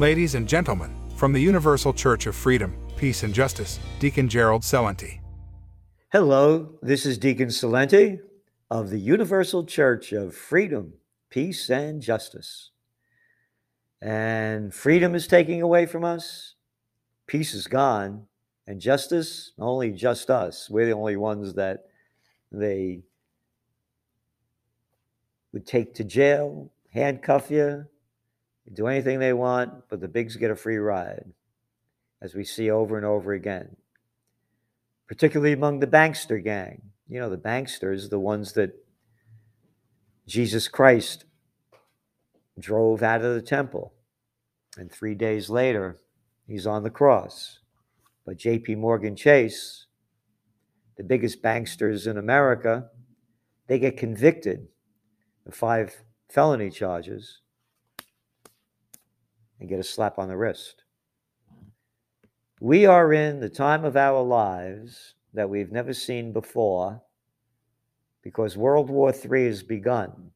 Ladies and gentlemen, from the Universal Church of Freedom, Peace and Justice, Deacon Gerald Celente. Hello, this is Deacon Celente of the Universal Church of Freedom, Peace and Justice. And freedom is taking away from us, peace is gone, and justice, only just us. We're the only ones that they would take to jail, handcuff you, do anything they want, but the bigs get a free ride, as we see over and over again, particularly among the bankster gang. You know, the banksters, the ones that Jesus Christ drove out of the temple. And three days later, he's on the cross. But JP Morgan Chase, the biggest banksters in America, they get convicted of five felony charges and get a slap on the wrist. We are in the time of our lives that we've never seen before because World War III has begun.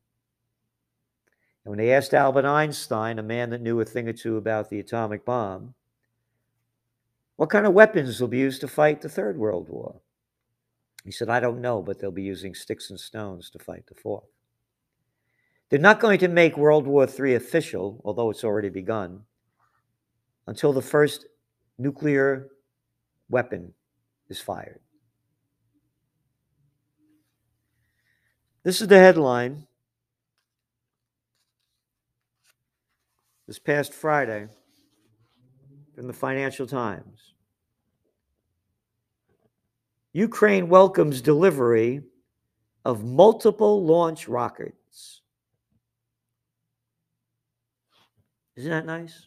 And when they asked Albert Einstein, a man that knew a thing or two about the atomic bomb, what kind of weapons will be used to fight the Third World War? He said, I don't know, but they'll be using sticks and stones to fight the fourth. They're not going to make World War III official, although it's already begun, until the first nuclear weapon is fired. This is the headline. This past Friday from the Financial Times. Ukraine welcomes delivery of multiple launch rockets. Isn't that nice?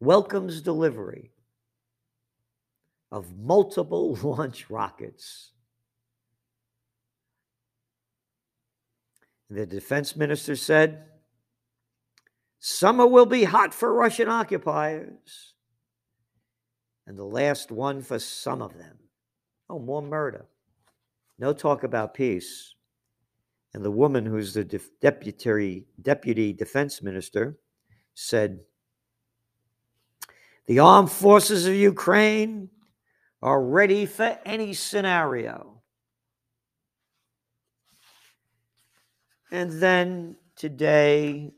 Welcomes delivery of multiple launch rockets. The defense minister said, Summer will be hot for Russian occupiers, and the last one for some of them. Oh, more murder. No talk about peace. And the woman who's the de- deputy, deputy defense minister said, The armed forces of Ukraine are ready for any scenario. And then today,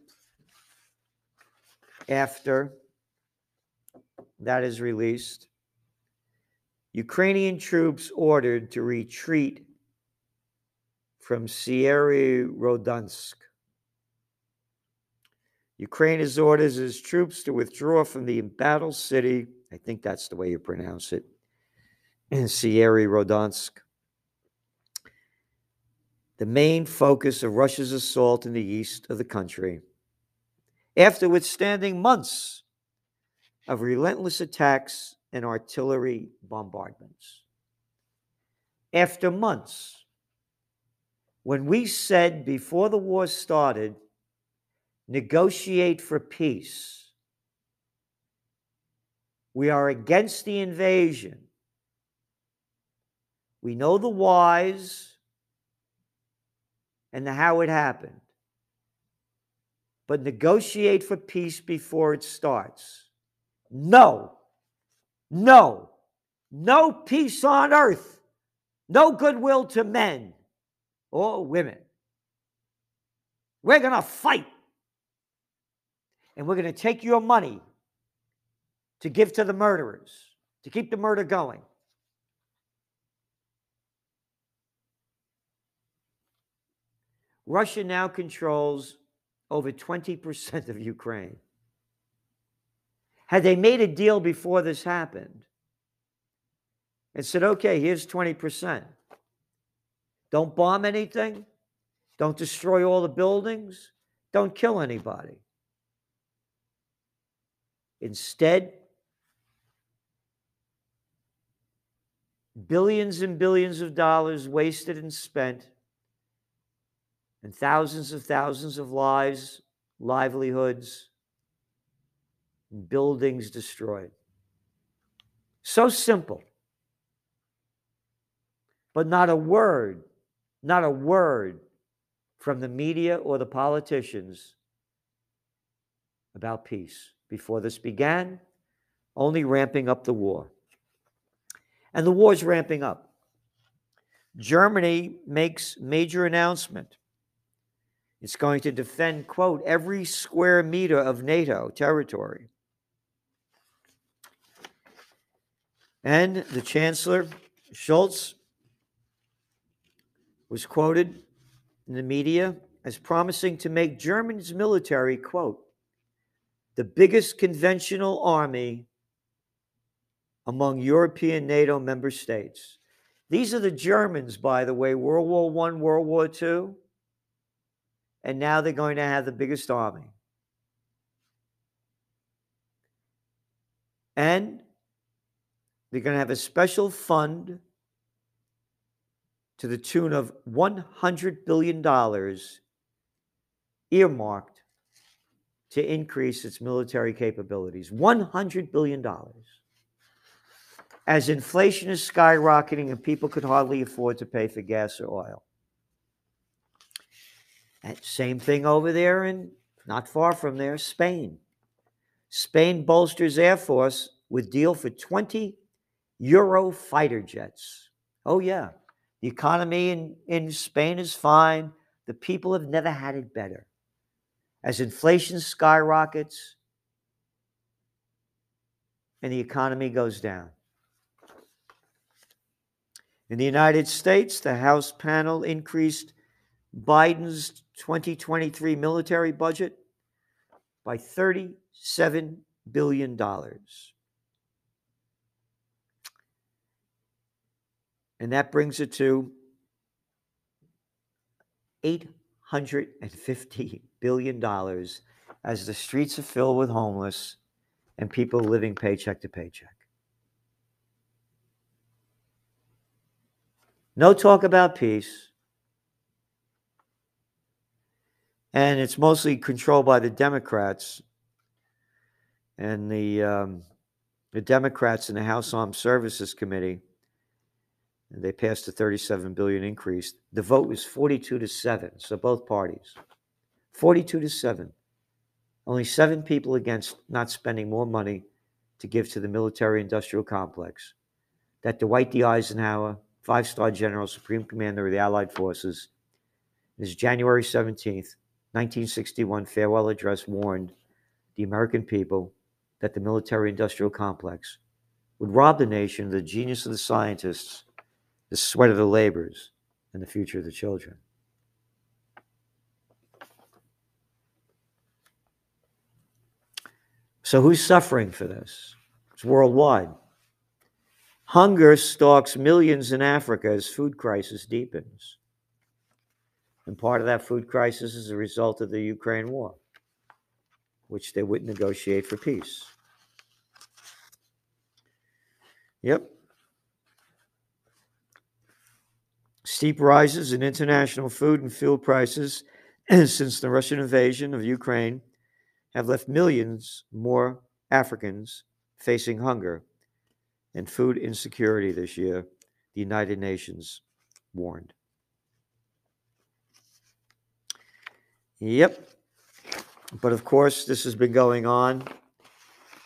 after that is released, Ukrainian troops ordered to retreat from Sierra Rodonsk. Ukraine has ordered its troops to withdraw from the embattled city. I think that's the way you pronounce it. In Rodonsk. The main focus of Russia's assault in the east of the country. After withstanding months of relentless attacks and artillery bombardments. After months, when we said before the war started, negotiate for peace. We are against the invasion. We know the whys and the how it happened. But negotiate for peace before it starts. No, no, no peace on earth, no goodwill to men or women. We're going to fight and we're going to take your money to give to the murderers, to keep the murder going. Russia now controls over 20% of Ukraine. Had they made a deal before this happened and said, okay, here's 20%, don't bomb anything, don't destroy all the buildings, don't kill anybody. Instead, billions and billions of dollars wasted and spent, and thousands of thousands of lives, livelihoods, and buildings destroyed. So simple. But not a word, not a word from the media or the politicians about peace. Before this began, only ramping up the war. And the war is ramping up. Germany makes major announcement. It's going to defend, quote, every square meter of NATO territory. And the Chancellor, Scholz, was quoted in the media as promising to make Germany's military, quote, the biggest conventional army among European NATO member states. These are the Germans, by the way, World War One, World War Two, and now they're going to have the biggest army. And they're going to have a special fund to the tune of $100 billion earmarked to increase its military capabilities. $100 billion. As inflation is skyrocketing and people could hardly afford to pay for gas or oil. And same thing over there and not far from there, Spain. Spain bolsters Air Force with deal for 20 Eurofighter jets. Oh, yeah. The economy in, in Spain is fine. The people have never had it better. As inflation skyrockets and the economy goes down. In the United States, the House panel increased Biden's 2023 military budget by $37 billion. And that brings it to $850 billion dollars, as the streets are filled with homeless and people living paycheck to paycheck. No talk about peace. And it's mostly controlled by the Democrats. And the, um, the Democrats in the House Armed Services Committee they passed a 37 billion increase. The vote was 42 to 7, so both parties. 42 to 7. Only 7 people against not spending more money to give to the military industrial complex. That Dwight D. Eisenhower, five-star general, supreme commander of the Allied forces, in his January 17th, 1961 farewell address warned the American people that the military industrial complex would rob the nation of the genius of the scientists the sweat of the laborers, and the future of the children. So, who's suffering for this? It's worldwide. Hunger stalks millions in Africa as food crisis deepens. And part of that food crisis is a result of the Ukraine war, which they wouldn't negotiate for peace. Yep. Steep rises in international food and fuel prices since the Russian invasion of Ukraine have left millions more Africans facing hunger and food insecurity this year, the United Nations warned. Yep. But of course, this has been going on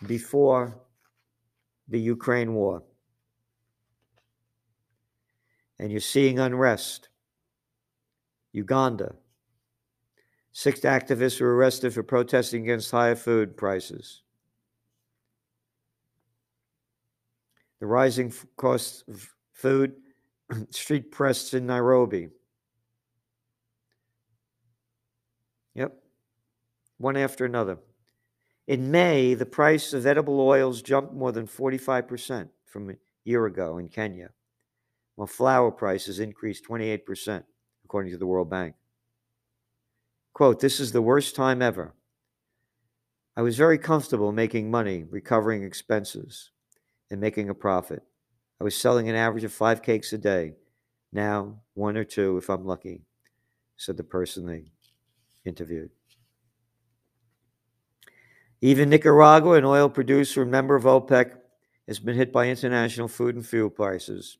before the Ukraine war and you're seeing unrest. Uganda. Six activists were arrested for protesting against higher food prices. The rising cost of food, street press in Nairobi. Yep, one after another. In May, the price of edible oils jumped more than 45% from a year ago in Kenya while flour prices increased 28%, according to the World Bank. Quote, This is the worst time ever. I was very comfortable making money, recovering expenses, and making a profit. I was selling an average of five cakes a day. Now, one or two if I'm lucky, said the person they interviewed. Even Nigeria, an oil producer and member of OPEC, has been hit by international food and fuel prices.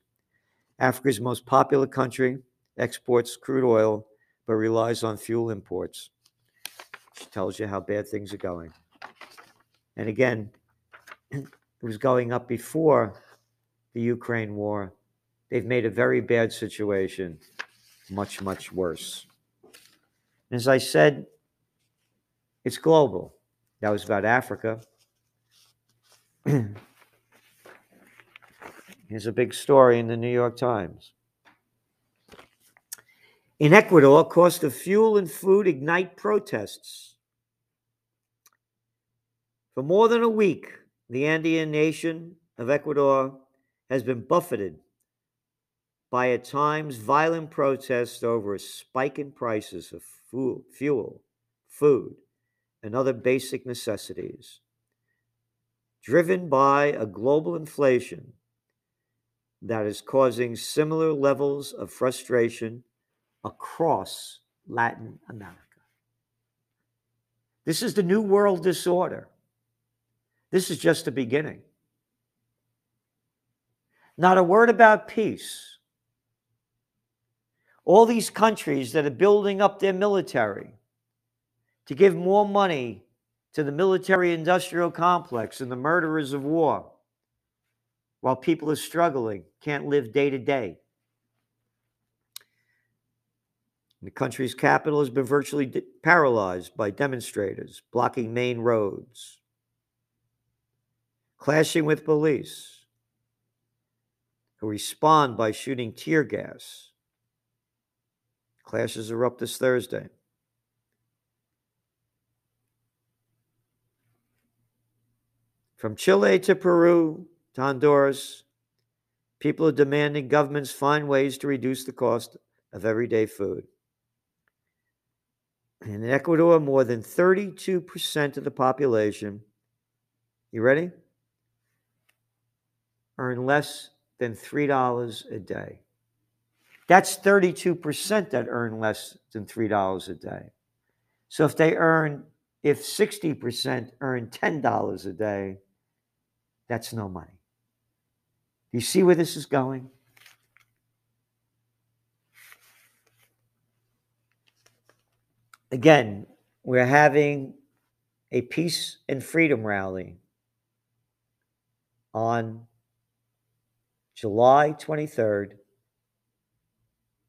Africa's most popular country exports crude oil but relies on fuel imports. Which tells you how bad things are going. And again, it was going up before the Ukraine war. They've made a very bad situation much, much worse. As I said, it's global. That was about Africa. Here's a big story in the New York Times. In Ecuador, cost of fuel and food ignite protests. For more than a week, the Andean nation of Ecuador has been buffeted by at times violent protests over a spike in prices of fuel, food, and other basic necessities, driven by a global inflation that is causing similar levels of frustration across Latin America. This is the New World Disorder. This is just the beginning. Not a word about peace. All these countries that are building up their military to give more money to the military industrial complex and the murderers of war while people are struggling, can't live day to day. The country's capital has been virtually de- paralyzed by demonstrators blocking main roads, clashing with police, who respond by shooting tear gas. Clashes erupt this Thursday. From Chile to Peru to Honduras, people are demanding governments find ways to reduce the cost of everyday food. In Ecuador, more than 32% of the population, you ready? Earn less than $3 a day. That's 32% that earn less than $3 a day. So if they earn, if 60% earn $10 a day, that's no money. You see where this is going? Again, we're having a peace and freedom rally on July 23rd.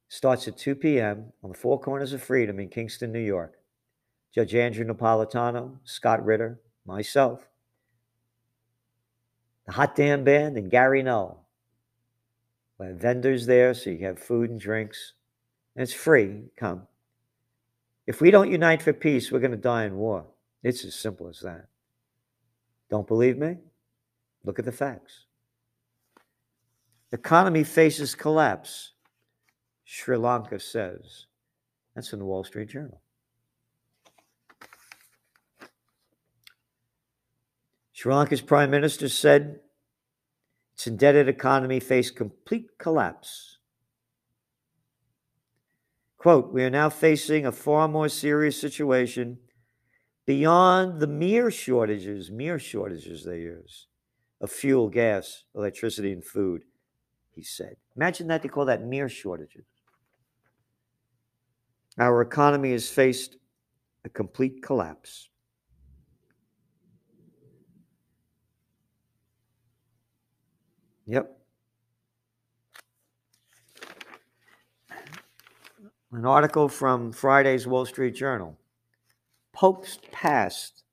Starts at 2 p.m. on the Four Corners of Freedom in Kingston, New York. Judge Andrew Napolitano, Scott Ritter, myself, the Hot Damn Band, and Gary Null. We have vendors there, so you have food and drinks. And it's free. Come. If we don't unite for peace, we're going to die in war. It's as simple as that. Don't believe me? Look at the facts. Economy faces collapse, Sri Lanka says. That's in the Wall Street Journal. Sri Lanka's prime minister said its indebted economy faced complete collapse. Quote, we are now facing a far more serious situation beyond the mere shortages, mere shortages they use of fuel, gas, electricity, and food, he said. Imagine that they call that mere shortages. Our economy has faced a complete collapse. Yep. An article from Friday's Wall Street Journal. Pope's past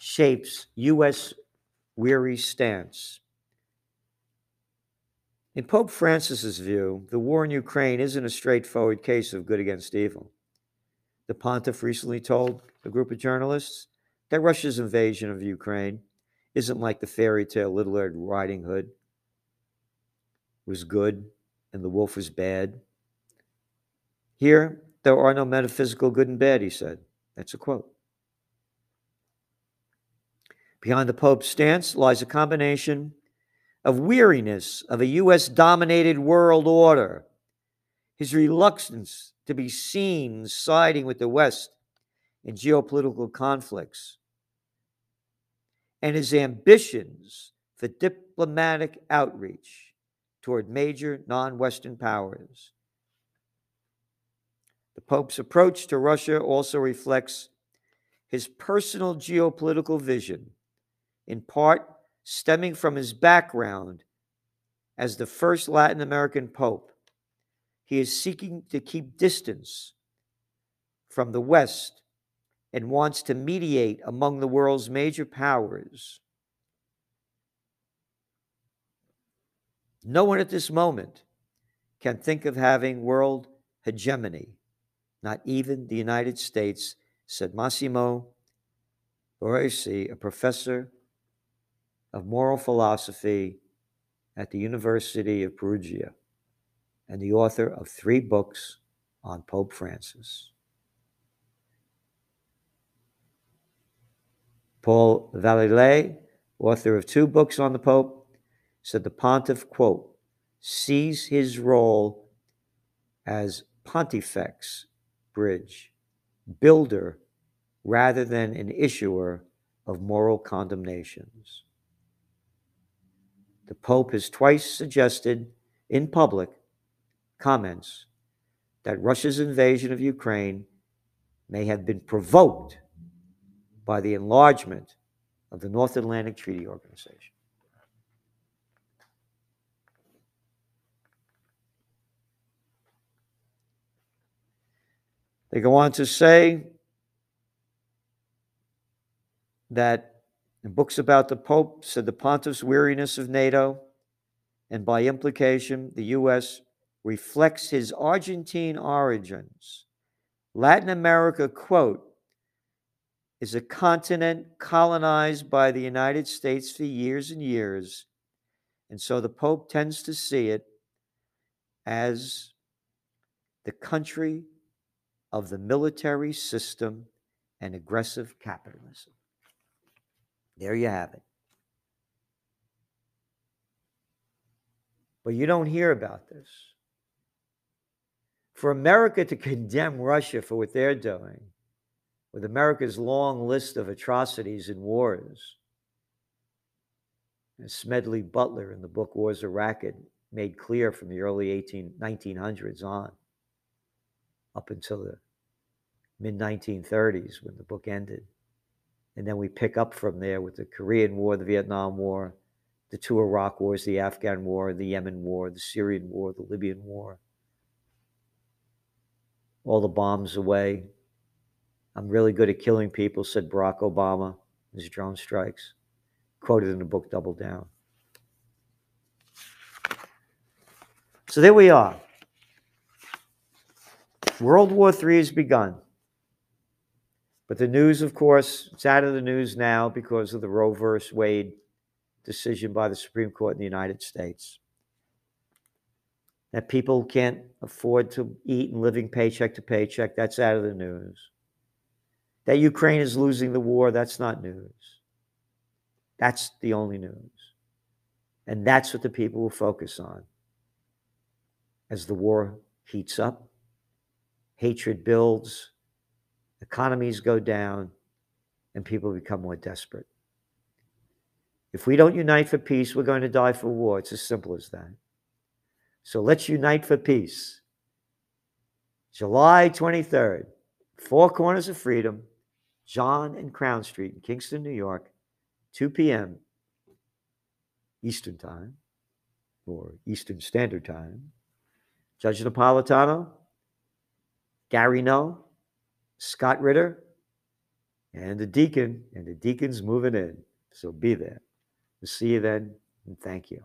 shapes U.S. weary stance. In Pope Francis's view, the war in Ukraine isn't a straightforward case of good against evil. The pontiff recently told a group of journalists that Russia's invasion of Ukraine isn't like the fairy tale Little Red Riding Hood was good and the wolf was bad. Here, there are no metaphysical good and bad, he said. That's a quote. Behind the Pope's stance lies a combination of weariness of a U.S. dominated world order, his reluctance to be seen siding with the West in geopolitical conflicts, and his ambitions for diplomatic outreach toward major non Western powers. The Pope's approach to Russia also reflects his personal geopolitical vision, in part stemming from his background as the first Latin American pope. He is seeking to keep distance from the West and wants to mediate among the world's major powers. No one at this moment can think of having world hegemony, not even the United States, said Massimo Borghesi, a professor of moral philosophy at the University of Perugia and the author of three books on Pope Francis. Paul Vallely, author of two books on the Pope, said the pontiff, quote, sees his role as pontifex bridge, builder, rather than an issuer of moral condemnations. The Pope has twice suggested in public comments that Russia's invasion of Ukraine may have been provoked by the enlargement of the North Atlantic Treaty Organization. They go on to say that in books about the Pope said the pontiff's weariness of NATO, and by implication, the U.S. reflects his Argentine origins. Latin America, quote, is a continent colonized by the United States for years and years. And so the Pope tends to see it as the country of the military system and aggressive capitalism. There you have it. But you don't hear about this. For America to condemn Russia for what they're doing, with America's long list of atrocities and wars, as Smedley Butler in the book War Is a Racket made clear from the early 18, 1900s on up until the mid 1930s when the book ended. And then we pick up from there with the Korean War, the Vietnam War, the two Iraq wars, the Afghan War, the Yemen War, the Syrian War, the Libyan War. All the bombs away. I'm really good at killing people, said Barack Obama, his drone strikes. Quoted in the book Double Down. So there we are. World War III has begun. But the news, of course, it's out of the news now because of the Roe versus Wade decision by the Supreme Court in the United States. That people can't afford to eat and living paycheck to paycheck, that's out of the news. That Ukraine is losing the war, that's not news. That's the only news. And that's what the people will focus on as the war heats up hatred builds, economies go down, and people become more desperate. If we don't unite for peace, we're going to die for war. It's as simple as that. So let's unite for peace. July 23rd, Four Corners of Freedom, John and Crown Street in Kingston, New York, 2 p.m. Eastern Time or Eastern Standard Time. Judge Napolitano, Gary Null, Scott Ritter, and the deacon, and the deacon's moving in. So be there. We'll see you then, and thank you.